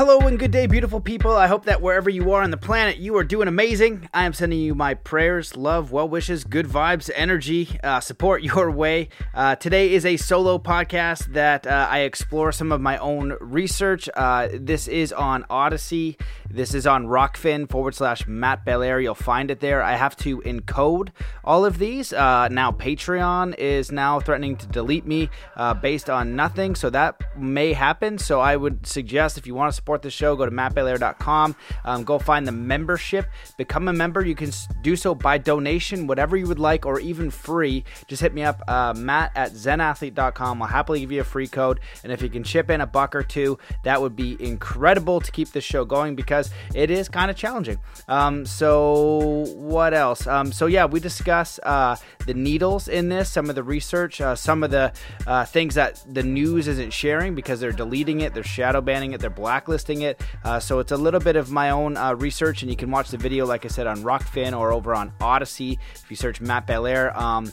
Hello and good day, beautiful people. I hope that wherever you are on the planet, you are doing amazing. I am sending you my prayers, love, well wishes, good vibes, energy, uh, support your way. Uh, today is a solo podcast that uh, I explore some of my own research. Uh, this is on Odysee. This is on Rokfin forward slash Matt Belair. You'll find it there. I have to encode all of these. Uh, now, Patreon is now threatening to delete me uh, based on nothing, so that may happen. So I would suggest if you want to support the show, go to mattbelair.com. Um, go find the membership, become a member. You can do so by donation, whatever you would like, or even free. Just hit me up, uh, matt at zenathlete.com. I'll happily give you a free code. And if you can chip in a buck or two, that would be incredible to keep this show going because because it is kind of challenging. Um, so what else? Um, so yeah, we discuss uh, the needles in this, some of the research, uh, some of the uh, things that the news isn't sharing because they're deleting it, they're shadow banning it, they're blacklisting it. Uh, so it's a little bit of my own uh, research, and you can watch the video, like I said, on Rokfin or over on Odysee if you search Matt Belair. Um,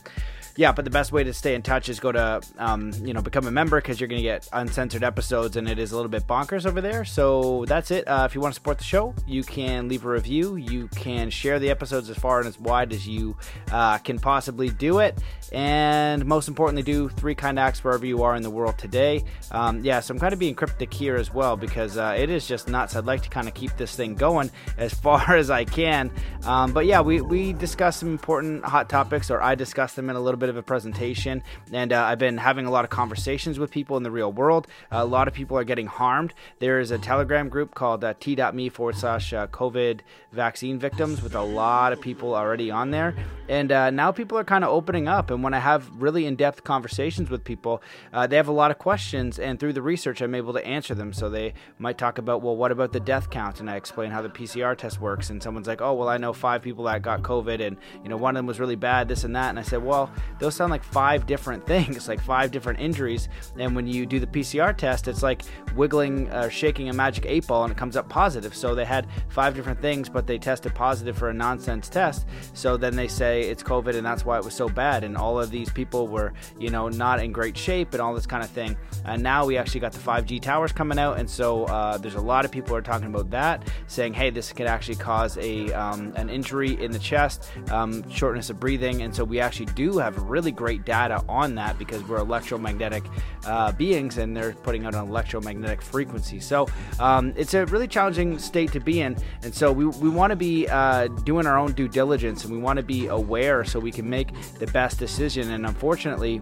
yeah, but the best way to stay in touch is go to, um, you know, become a member because you're going to get uncensored episodes and it is a little bit bonkers over there. So that's it. Uh, if you want to support the show, you can leave a review. You can share the episodes as far and as wide as you uh, can possibly do it. And most importantly, do three kind acts wherever you are in the world today. Um, yeah, so I'm kind of being cryptic here as well because uh, it is just nuts. I'd like to kind of keep this thing going as far as I can. Um, but yeah, we, we discuss some important hot topics, or I discuss them in a little bit of a presentation. And uh, I've been having a lot of conversations with people in the real world. Uh, a lot of people are getting harmed. There is a Telegram group called uh, t.me forward slash uh, COVID vaccine victims with a lot of people already on there. And uh, now people are kind of opening up. And when I have really in depth conversations with people, uh, they have a lot of questions. And through the research, I'm able to answer them. So they might talk about, well, what about the death count? And I explain how the PCR test works. And someone's like, oh, well, I know five people that got COVID, and you know one of them was really bad, this and that. And I said, well, those sound like five different things, like five different injuries. And when you do the PCR test, it's like wiggling or shaking a magic eight ball, and it comes up positive. So they had five different things, but they tested positive for a nonsense test. So then they say say it's COVID and that's why it was so bad. And all of these people were, you know, not in great shape and all this kind of thing. And now we actually got the 5G towers coming out. And so uh, there's a lot of people are talking about that, saying, hey, this could actually cause a um, an injury in the chest, um, shortness of breathing. And so we actually do have really great data on that because we're electromagnetic uh, beings and they're putting out an electromagnetic frequency. So um, it's a really challenging state to be in. And so we, we want to be uh, doing our own due diligence and we want to be aware aware so we can make the best decision. And unfortunately,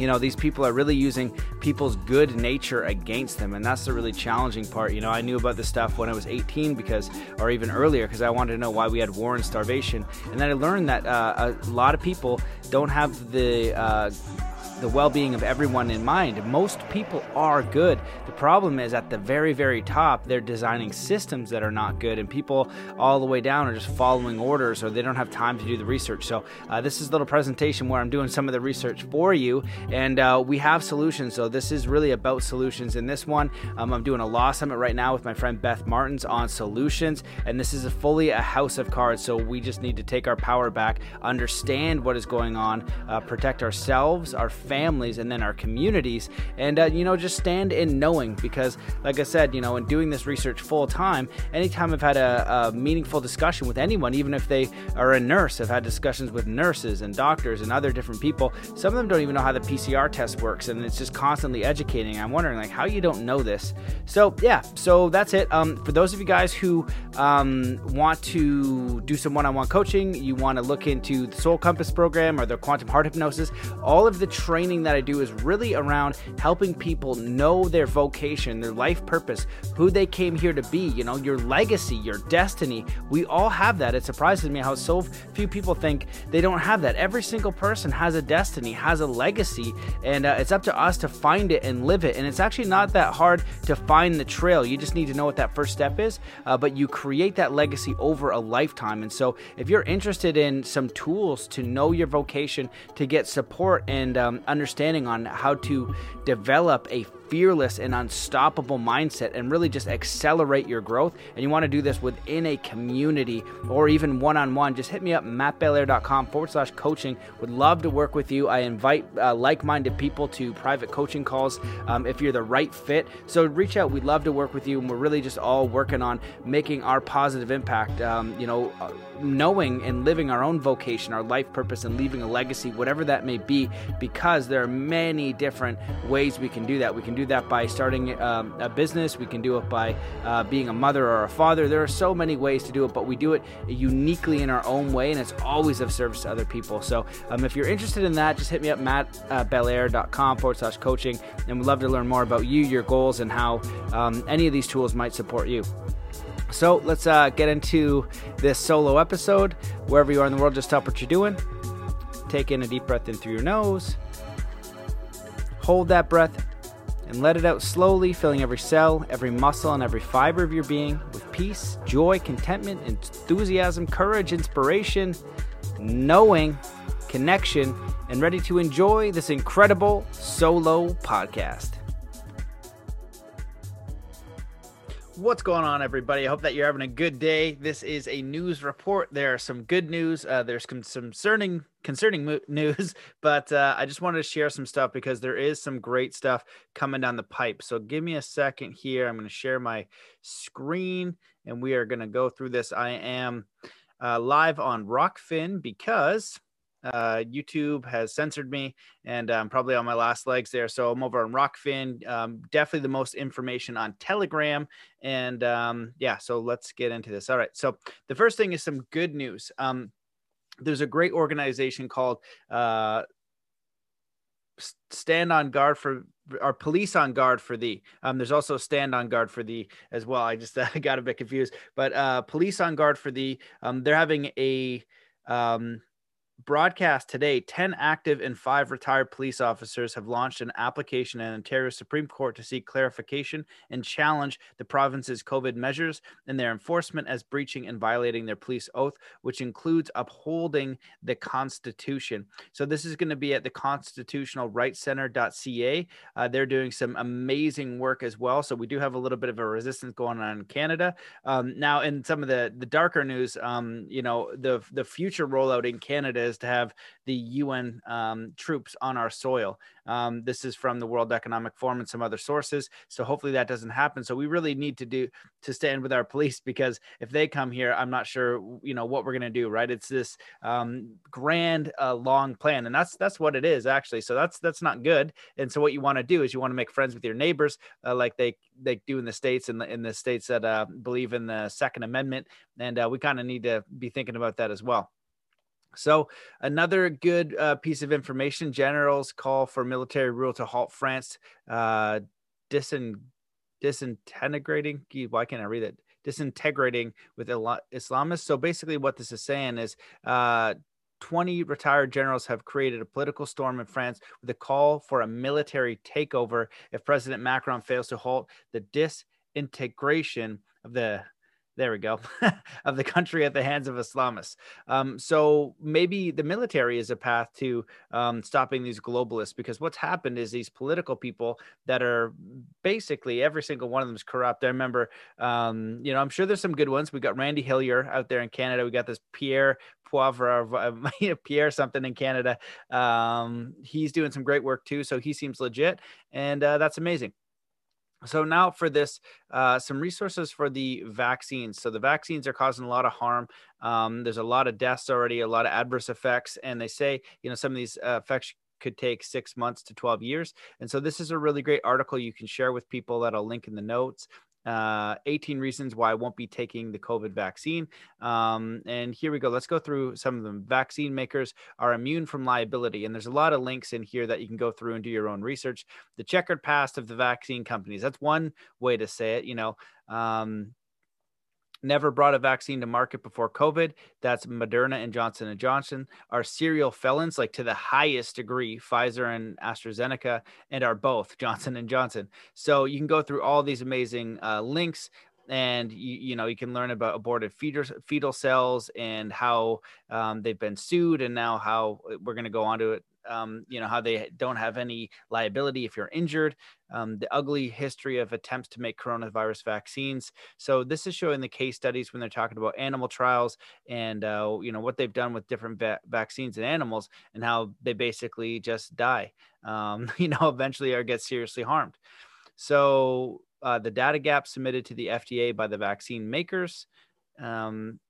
you know these people are really using people's good nature against them and that's the really challenging part. You know i knew about this stuff when i was 18 because or even earlier because i wanted to know why we had war and starvation. And then i learned that uh, a lot of people don't have the uh, the well being of everyone in mind. Most people are good. The problem is at the very, very top, they're designing systems that are not good, and people all the way down are just following orders or they don't have time to do the research. So, uh, this is a little presentation where I'm doing some of the research for you, and uh, we have solutions. So, this is really about solutions. In this one, um, I'm doing a law summit right now with my friend Beth Martins on solutions, and this is a fully a house of cards. So, we just need to take our power back, understand what is going on, uh, protect ourselves, our families and then our communities. And uh, you know just stand in knowing because like i said you know in doing this research full time anytime i've had a, a, meaningful discussion with anyone even if they are a nurse i've had discussions with nurses and doctors and other different people. Some of them don't even know how the pcr test works and it's just constantly educating. I'm wondering like how you don't know this. So yeah so that's it. Um, for those of you guys who um, want to do some one-on-one coaching you want to look into the soul compass program or the quantum heart hypnosis all of the training training that I do is really around helping people know their vocation, their life purpose, who they came here to be, you know, your legacy, your destiny. We all have that. It surprises me how so few people think they don't have that. Every single person has a destiny, has a legacy, and uh, it's up to us to find it and live it. And it's actually not that hard to find the trail. You just need to know what that first step is, uh, but you create that legacy over a lifetime. And so if you're interested in some tools to know your vocation, to get support and um, understanding on how to develop a fearless and unstoppable mindset and really just accelerate your growth. And you want to do this within a community or even one on one, just hit me up, mattbelair.com forward slash coaching. Would love to work with you. I invite uh, like minded people to private coaching calls um, if you're the right fit. So reach out. We'd love to work with you. And we're really just all working on making our positive impact, um, you know, uh, knowing and living our own vocation, our life purpose, and leaving a legacy, whatever that may be, because there are many different ways we can do that. We can do that by starting um, a business, we can do it by uh, being a mother or a father. There are so many ways to do it, but we do it uniquely in our own way, and it's always of service to other people. So um, if you're interested in that, just hit me up, mattbelair.com uh, forward slash coaching, and we'd love to learn more about you, your goals, and how um, any of these tools might support you. So let's uh, get into this solo episode. Wherever you are in the world, just stop what you're doing. Take in a deep breath in through your nose. Hold that breath and let it out slowly, filling every cell, every muscle, and every fiber of your being with peace, joy, contentment, enthusiasm, courage, inspiration, knowing, connection, and ready to enjoy this incredible solo podcast. What's going on, everybody? I hope that you're having a good day. This is a news report. There are some good news. Uh, there's some concerning concerning news, but uh, I just wanted to share some stuff because there is some great stuff coming down the pipe. So give me a second here. I'm going to share my screen, and we are going to go through this. I am uh, live on Rokfin because uh, YouTube has censored me, and I'm probably on my last legs there. So I'm over on Rokfin. Um, definitely the most information on Telegram, and um, yeah. So let's get into this. All right. So the first thing is some good news. Um, there's a great organization called uh, Stand on Guard for our police on guard for thee. Um, there's also stand on guard for thee as well. I just uh, got a bit confused, but uh, police on guard for thee. Um, they're having a um, broadcast today 10 active and 5 retired police officers have launched an application in Ontario Supreme Court to seek clarification and challenge the province's COVID measures and their enforcement as breaching and violating their police oath, which includes upholding the Constitution. So, this is going to be at the Constitutional Rights Center.ca. Uh, they're doing some amazing work as well. So, we do have a little bit of a resistance going on in Canada. Um, now, in some of the, the darker news, um, you know, the, the future rollout in Canada is to have the UN um, troops on our soil. Um, this is from the World Economic Forum and some other sources. So hopefully that doesn't happen. So we really need to do to stand with our police because if they come here, I'm not sure you know what we're gonna do. Right? It's this um, grand uh, long plan, and that's that's what it is actually. So that's that's not good. And so what you want to do is you want to make friends with your neighbors, uh, like they they do in the states and in, in the states that uh, believe in the Second Amendment, and uh, we kind of need to be thinking about that as well. So, another good uh, piece of information generals call for military rule to halt France uh, disin- disintegrating. Why can't I read it? Disintegrating with Islamists. So, basically, what this is saying is uh, 20 retired generals have created a political storm in France with a call for a military takeover if President Macron fails to halt the disintegration of the there we go, of the country at the hands of Islamists. Um, so maybe the military is a path to um, stopping these globalists because what's happened is these political people that are basically every single one of them is corrupt. I remember, um, you know, I'm sure there's some good ones. We got Randy Hillier out there in Canada. We got this Pierre Poivre, Pierre something in Canada. Um, he's doing some great work too. So he seems legit, and uh, that's amazing. So now for this, uh, some resources for the vaccines. So the vaccines are causing a lot of harm. Um, there's a lot of deaths already, a lot of adverse effects, and they say you know some of these uh, effects could take six months to 12 years. And so this is a really great article you can share with people that I'll link in the notes uh, 18 reasons why I won't be taking the COVID vaccine. Um, and here we go. Let's go through some of them. Vaccine makers are immune from liability. And there's a lot of links in here that you can go through and do your own research. The checkered past of the vaccine companies. That's one way to say it. You know, um, never brought a vaccine to market before COVID. That's Moderna and Johnson and Johnson. Are serial felons, like to the highest degree, Pfizer and AstraZeneca, and are both Johnson and Johnson. So you can go through all these amazing uh, links. And you, you know you can learn about aborted fetal, fetal cells and how um, they've been sued, and now how we're going to go on to it um, you know how they don't have any liability if you're injured. Um, the ugly history of attempts to make coronavirus vaccines. So this is showing the case studies when they're talking about animal trials and uh, you know what they've done with different va- vaccines in animals and how they basically just die. Um, you know, eventually or get seriously harmed. So uh, the data gap submitted to the FDA by the vaccine makers. Um,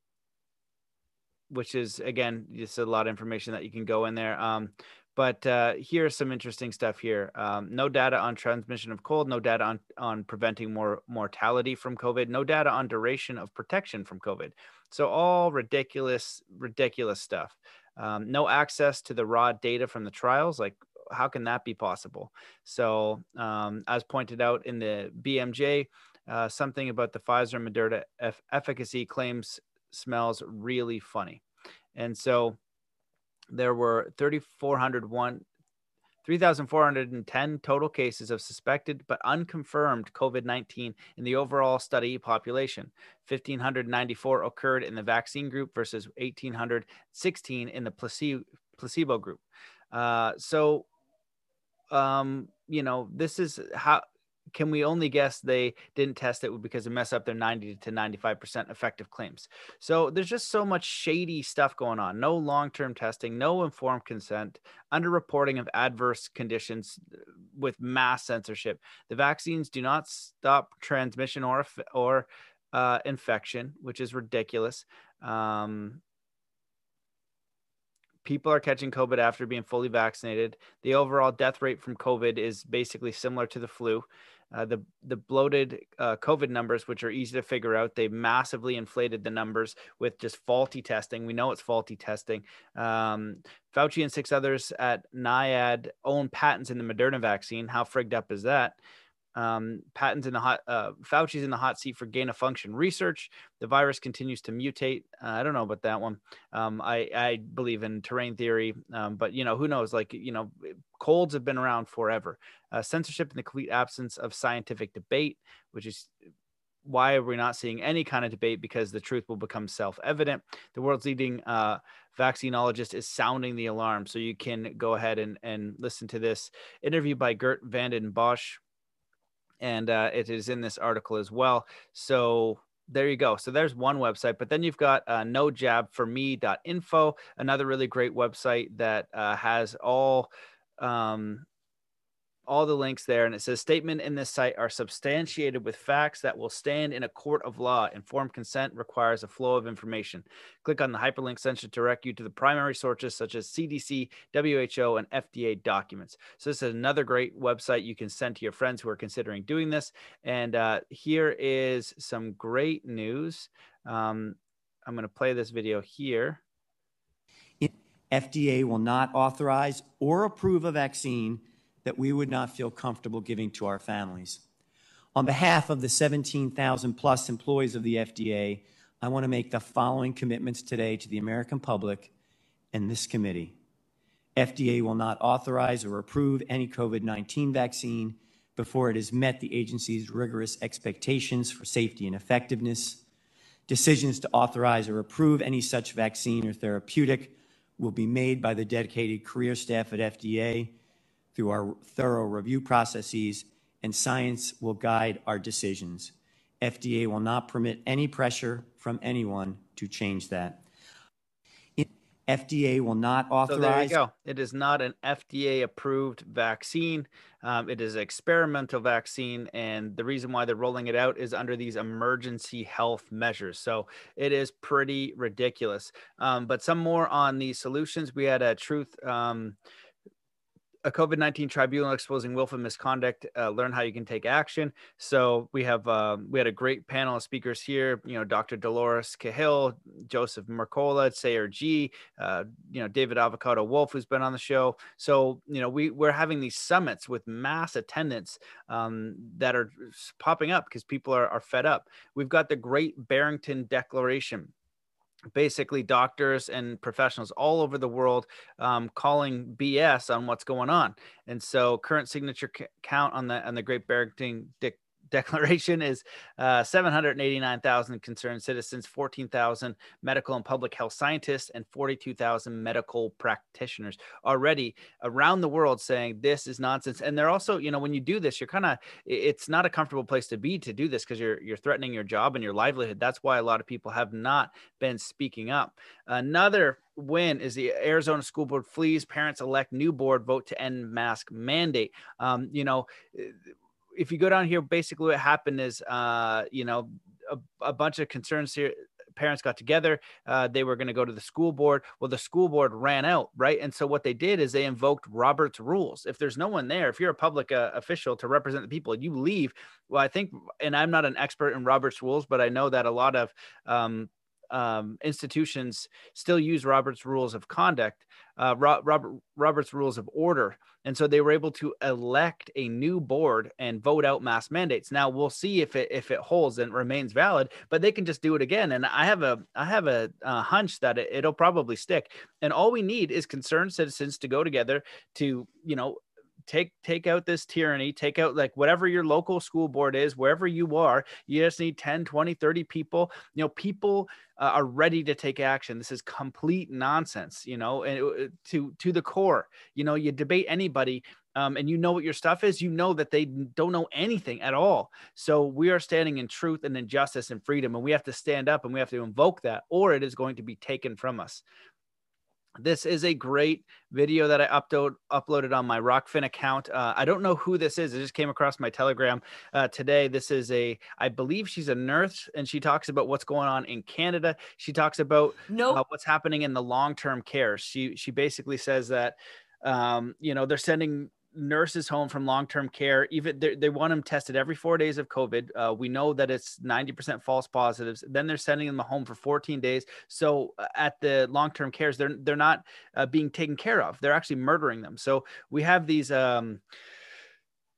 which is again just a lot of information that you can go in there. Um, but uh, here's some interesting stuff here. Um, no data on transmission of cold, no data on, on preventing more mortality from COVID, no data on duration of protection from COVID. So all ridiculous, ridiculous stuff. Um, no access to the raw data from the trials. Like, how can that be possible? So, um, as pointed out in the BMJ, uh, something about the Pfizer Moderna efficacy claims smells really funny. And so there were 3,401 3,410 total cases of suspected but unconfirmed COVID 19 in the overall study population. 1,594 occurred in the vaccine group versus 1,816 in the placebo, group. Uh, so, um, you know, this is how can we only guess they didn't test it because it messed up their 90 to 95% effective claims. So there's just so much shady stuff going on. No long-term testing, no informed consent, underreporting of adverse conditions uh, with mass censorship. The vaccines do not stop transmission or or uh, infection, which is ridiculous. Um, people are catching COVID after being fully vaccinated. The overall death rate from COVID is basically similar to the flu. Uh, the the bloated uh, COVID numbers, which are easy to figure out, they massively inflated the numbers with just faulty testing. We know it's faulty testing. Um, Fauci and six others at NIAID own patents in the Moderna vaccine. How frigged up is that? Um, patents in the hot, uh, Fauci's in the hot seat for gain of function research. The virus continues to mutate. Uh, I don't know about that one. Um, I, I believe in terrain theory, um, but you know, who knows? Like, you know, colds have been around forever. Uh, censorship and the complete absence of scientific debate, which is why are we not seeing any kind of debate? Because the truth will become self evident. The world's leading uh, vaccinologist is sounding the alarm. So you can go ahead and, and listen to this interview by Geert Vanden Bossche and uh, it is in this article as well. So there you go. So there's one website, but then you've got uh, nojabforme.info, another really great website that uh, has all um, all the links there. And it says statement in this site are substantiated with facts that will stand in a court of law. Informed consent requires a flow of information. Click on the hyperlink sent to direct you to the primary sources such as CDC, WHO, and FDA documents. So this is another great website you can send to your friends who are considering doing this. And uh, here is some great news. Um, I'm going to play this video here. FDA will not authorize or approve a vaccine that we would not feel comfortable giving to our families. On behalf of the 17,000 plus employees of the FDA, I want to make the following commitments today to the American public and this committee. FDA will not authorize or approve any COVID 19 vaccine before it has met the agency's rigorous expectations for safety and effectiveness. Decisions to authorize or approve any such vaccine or therapeutic will be made by the dedicated career staff at FDA through our thorough review processes, and science will guide our decisions. FDA will not permit any pressure from anyone to change that. FDA will not authorize. So there you go. It is not an FDA approved vaccine. Um, it is an experimental vaccine. And the reason why they're rolling it out is under these emergency health measures. So it is pretty ridiculous. Um, but some more on these solutions. We had a truth. Um, a COVID 19 tribunal exposing willful misconduct, uh, learn how you can take action. So we have, um, we had a great panel of speakers here, you know, Dr. Dolores Cahill, Joseph Mercola, Sayer Ji, uh, you know, David Avocado Wolfe, who's been on the show. So, you know, we, we're having these summits with mass attendance um, that are popping up because people are, are fed up. We've got the Great Barrington Declaration basically doctors and professionals all over the world um, calling BS on what's going on. And so, current signature c- count on the on the Great Barrington declaration is uh, 789,000 concerned citizens, 14,000 medical and public health scientists, and 42,000 medical practitioners already around the world saying this is nonsense. And they're also, you know, when you do this, you're kind of, it's not a comfortable place to be to do this because you're you're threatening your job and your livelihood. That's why a lot of people have not been speaking up. Another win is the Arizona School Board flees parents elect new board vote to end mask mandate. Um, you know if you go down here, basically what happened is, uh, you know, a, a bunch of concerns here parents got together. Uh, they were going to go to the school board. Well, the school board ran out, right? And so what they did is they invoked Robert's rules. If there's no one there, if you're a public uh, official to represent the people, you leave. Well, I think, and I'm not an expert in Robert's rules, but I know that a lot of um, um, institutions still use Robert's rules of conduct, uh, Robert Robert's rules of order, and so they were able to elect a new board and vote out mass mandates. Now we'll see if it if it holds and remains valid, but they can just do it again. And I have a I have a, a hunch that it, it'll probably stick. And all we need is concerned citizens to go together to you know take take out this tyranny take out like whatever your local school board is wherever you are you just need 10 20 30 people you know people uh, are ready to take action this is complete nonsense you know and uh, to to the core you know you debate anybody um, and you know what your stuff is, you know that they don't know anything at all. So we are standing in truth and in justice and freedom, and we have to stand up and we have to invoke that, or it is going to be taken from us. This is a great video that I upload, uploaded on my Rokfin account. Uh, I don't know who this is. It just came across my Telegram uh, today. This is a, I believe she's a nurse, and she talks about what's going on in Canada. She talks about nope. uh, what's happening in the long term care. She she basically says that um, you know they're sending nurses home from long-term care even they want them tested every four days of covid uh, we know that it's 90% false positives then they're sending them home for 14 days. So uh, at the long-term cares they're they're not uh, being taken care of they're actually murdering them. So we have these um,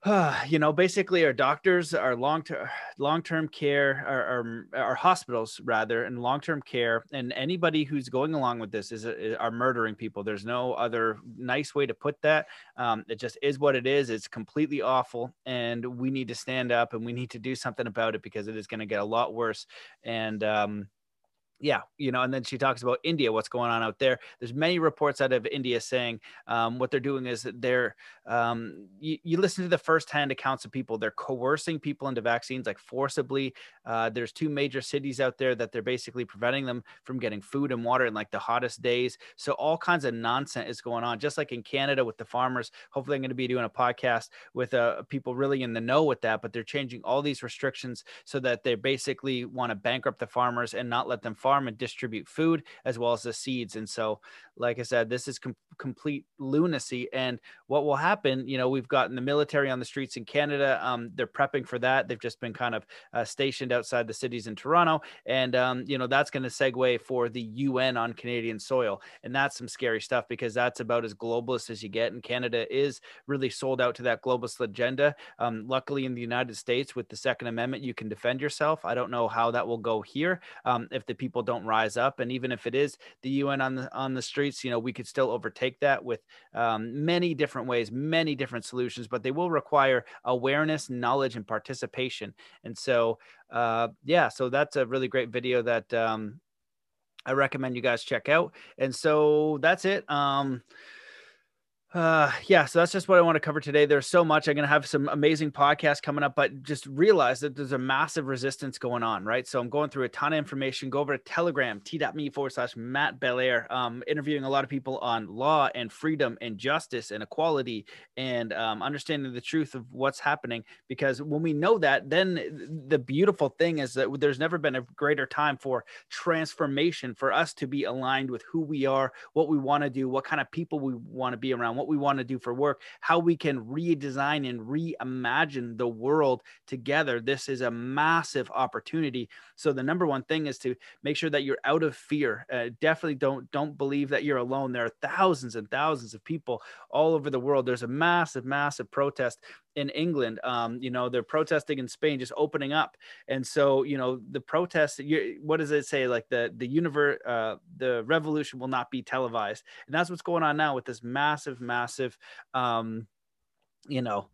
you know, basically our doctors, our long term long term care, our, our, our, hospitals rather, and long term care, and anybody who's going along with this is, is, are murdering people. There's no other nice way to put that. Um, it just is what it is. It's completely awful, and we need to stand up and we need to do something about it because it is going to get a lot worse. And um, yeah, you know, and then she talks about India, what's going on out there. There's many reports out of India saying um, what they're doing is they're, um, you, you, listen to the firsthand accounts of people, they're coercing people into vaccines like forcibly. Uh, there's two major cities out there that they're basically preventing them from getting food and water in like the hottest days. So all kinds of nonsense is going on, just like in Canada with the farmers. Hopefully, I'm going to be doing a podcast with uh, people really in the know with that, but they're changing all these restrictions so that they basically want to bankrupt the farmers and not let them farm farm and distribute food as well as the seeds. And so, like I said, this is com- complete lunacy. And what will happen, you know, we've gotten the military on the streets in Canada. Um, they're prepping for that. They've just been kind of uh, stationed outside the cities in Toronto. And, um, you know, that's going to segue for the UN on Canadian soil. And that's some scary stuff because that's about as globalist as you get. And Canada is really sold out to that globalist agenda. Um, luckily, in the United States, with the Second Amendment, you can defend yourself. I don't know how that will go here um, if the people don't rise up. And even if it is the UN on the on the streets, you know, we could still overtake that with um, many different ways, many different solutions. But they will require awareness, knowledge, and participation. And so, uh, yeah, so that's a really great video that um, I recommend you guys check out. And so that's it. Um, uh yeah so that's just what i want to cover today there's so much i'm going to have some amazing podcasts coming up but just realize that there's a massive resistance going on right? So i'm going through a ton of information go over to telegram t.me forward slash matt belair um interviewing a lot of people on law and freedom and justice and equality and um, understanding the truth of what's happening because when we know that then the beautiful thing is that there's never been a greater time for transformation for us to be aligned with who we are what we want to do what kind of people we want to be around what we want to do for work, how we can redesign and reimagine the world together. This is a massive opportunity. So the number one thing is to make sure that you're out of fear. Uh, definitely don't don't believe that you're alone. There are thousands and thousands of people all over the world. There's a massive, massive protest in England. Um, you know, they're protesting in Spain, just opening up. And so, you know, the protests, what does it say? Like the, the universe, uh, the revolution will not be televised. And that's what's going on now with this massive, massive, um, you know,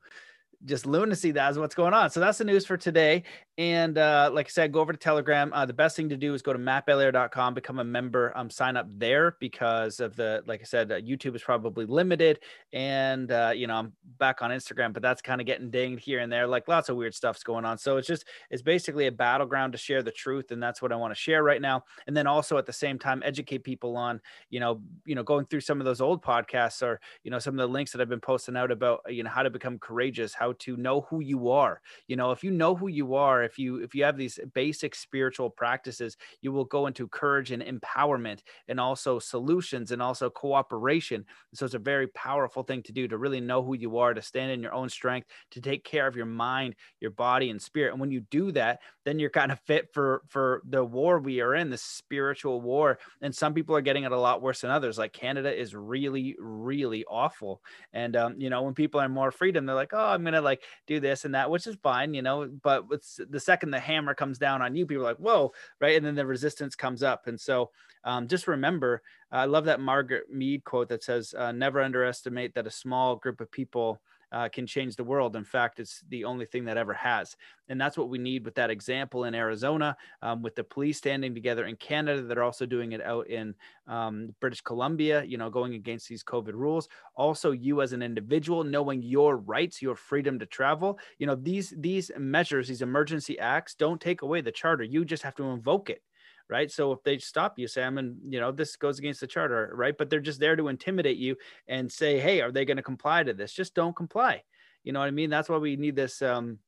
just lunacy. That's what's going on. So that's the news for today. And uh, like I said, go over to Telegram. Uh, the best thing to do is go to mattbelair.com, become a member, um, sign up there because of the, like I said, uh, YouTube is probably limited. And, uh, you know, I'm back on Instagram, but that's kind of getting dinged here and there. Like lots of weird stuff's going on. So it's just, it's basically a battleground to share the truth. And that's what I want to share right now. And then also at the same time, educate people on, you know, you know, going through some of those old podcasts or, you know, some of the links that I've been posting out about, you know, how to become courageous, how to know who you are. You know, if you know who you are, if you if you have these basic spiritual practices, you will go into courage and empowerment and also solutions and also cooperation. So it's a very powerful thing to do to really know who you are, to stand in your own strength, to take care of your mind, your body and spirit. And when you do that, then you're kind of fit for for the war we are in, the spiritual war. And some people are getting it a lot worse than others. Like Canada is really, really awful. And um, you know, when people are more freedom, they're like, oh, I'm gonna like do this and that, which is fine, you know. But it's the second the hammer comes down on you, people are like, whoa, right? And then the resistance comes up. And so um, just remember, I love that Margaret Mead quote that says, uh, never underestimate that a small group of people uh, can change the world. In fact, it's the only thing that ever has. And that's what we need with that example in Arizona, um, with the police standing together in Canada. They're also doing it out in um, British Columbia, you know, going against these COVID rules. Also, you as an individual, knowing your rights, your freedom to travel. You know, these these measures, these emergency acts, don't take away the charter. You just have to invoke it right? So if they stop you, Sam, I'm you know, this goes against the charter, right? But they're just there to intimidate you and say, hey, are they going to comply to this? Just don't comply. You know what I mean? That's why we need this um,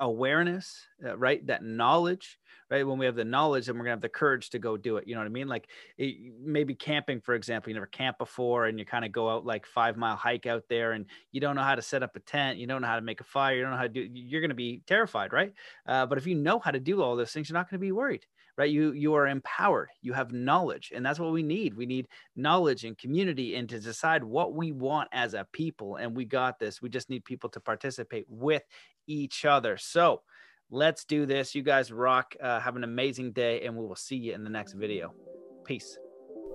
awareness, uh, right? That knowledge, right? When we have the knowledge, then we're gonna have the courage to go do it. You know what I mean? Like it, maybe camping, for example, you never camped before, and you kind of go out like five mile hike out there, and you don't know how to set up a tent, you don't know how to make a fire, you don't know how to do. You're gonna be terrified, right? Uh, but if you know how to do all those things, you're not gonna be worried right? You you are empowered. You have knowledge and that's what we need. We need knowledge and community and to decide what we want as a people and we got this. We just need people to participate with each other. So let's do this. You guys rock. Uh, have an amazing day and we will see you in the next video. Peace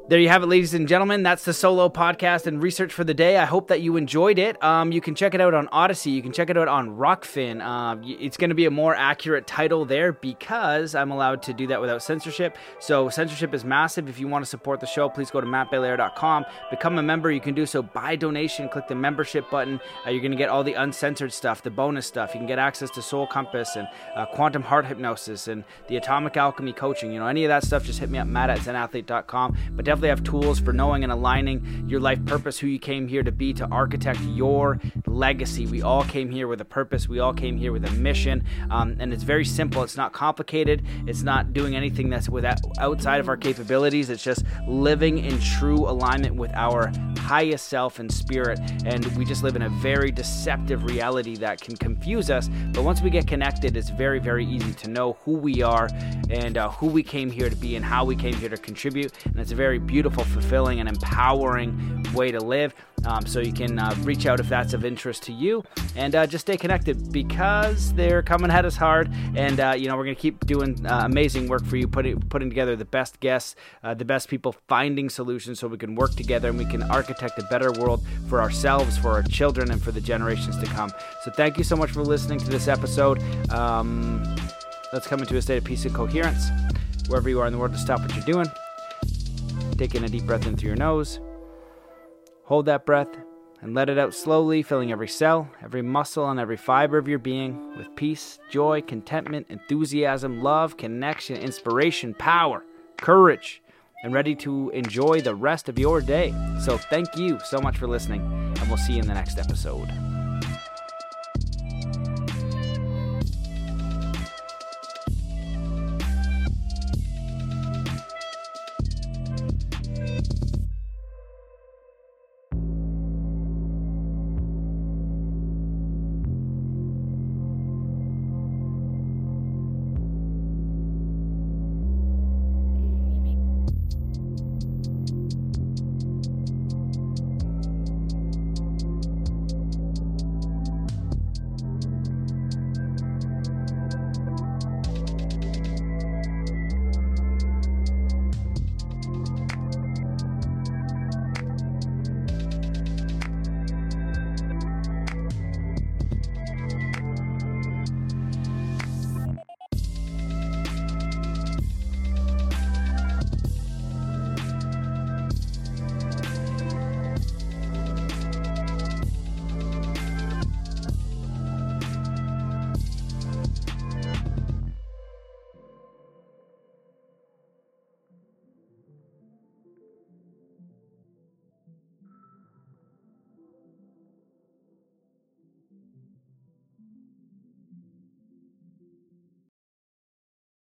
there you have it, ladies and gentlemen. That's the solo podcast and research for the day. I hope that you enjoyed it. Um, you can check it out on Odysee. You can check it out on Rokfin. Uh, it's going to be a more accurate title there because I'm allowed to do that without censorship. So censorship is massive. If you want to support the show, please go to mattbelair.com. Become a member. You can do so by donation. Click the membership button. Uh, you're going to get all the uncensored stuff, the bonus stuff. You can get access to Soul Compass and uh, Quantum Heart Hypnosis and the Atomic Alchemy Coaching. You know, any of that stuff, just hit me up, matt at zenathlete.com. But definitely definitely have tools for knowing and aligning your life purpose, who you came here to be, to architect your legacy. We all came here with a purpose. We all came here with a mission. Um, and it's very simple. It's not complicated. It's not doing anything that's without, outside of our capabilities. It's just living in true alignment with our highest self and spirit. And we just live in a very deceptive reality that can confuse us. But once we get connected, it's very, very easy to know who we are and uh, who we came here to be and how we came here to contribute. And it's a very beautiful, fulfilling, and empowering way to live. Um, so you can uh, reach out if that's of interest to you, and uh, just stay connected because they're coming at us hard. And uh, you know we're gonna keep doing uh, amazing work for you, putting putting together the best guests, uh, the best people, finding solutions so we can work together and we can architect a better world for ourselves, for our children, and for the generations to come. So thank you so much for listening to this episode. Um, let's come into a state of peace and coherence wherever you are in the world to stop what you're doing Take in a deep breath in through your nose. Hold that breath and let it out slowly, filling every cell, every muscle, and every fiber of your being with peace, joy, contentment, enthusiasm, love, connection, inspiration, power, courage, and ready to enjoy the rest of your day. So, thank you so much for listening, and we'll see you in the next episode.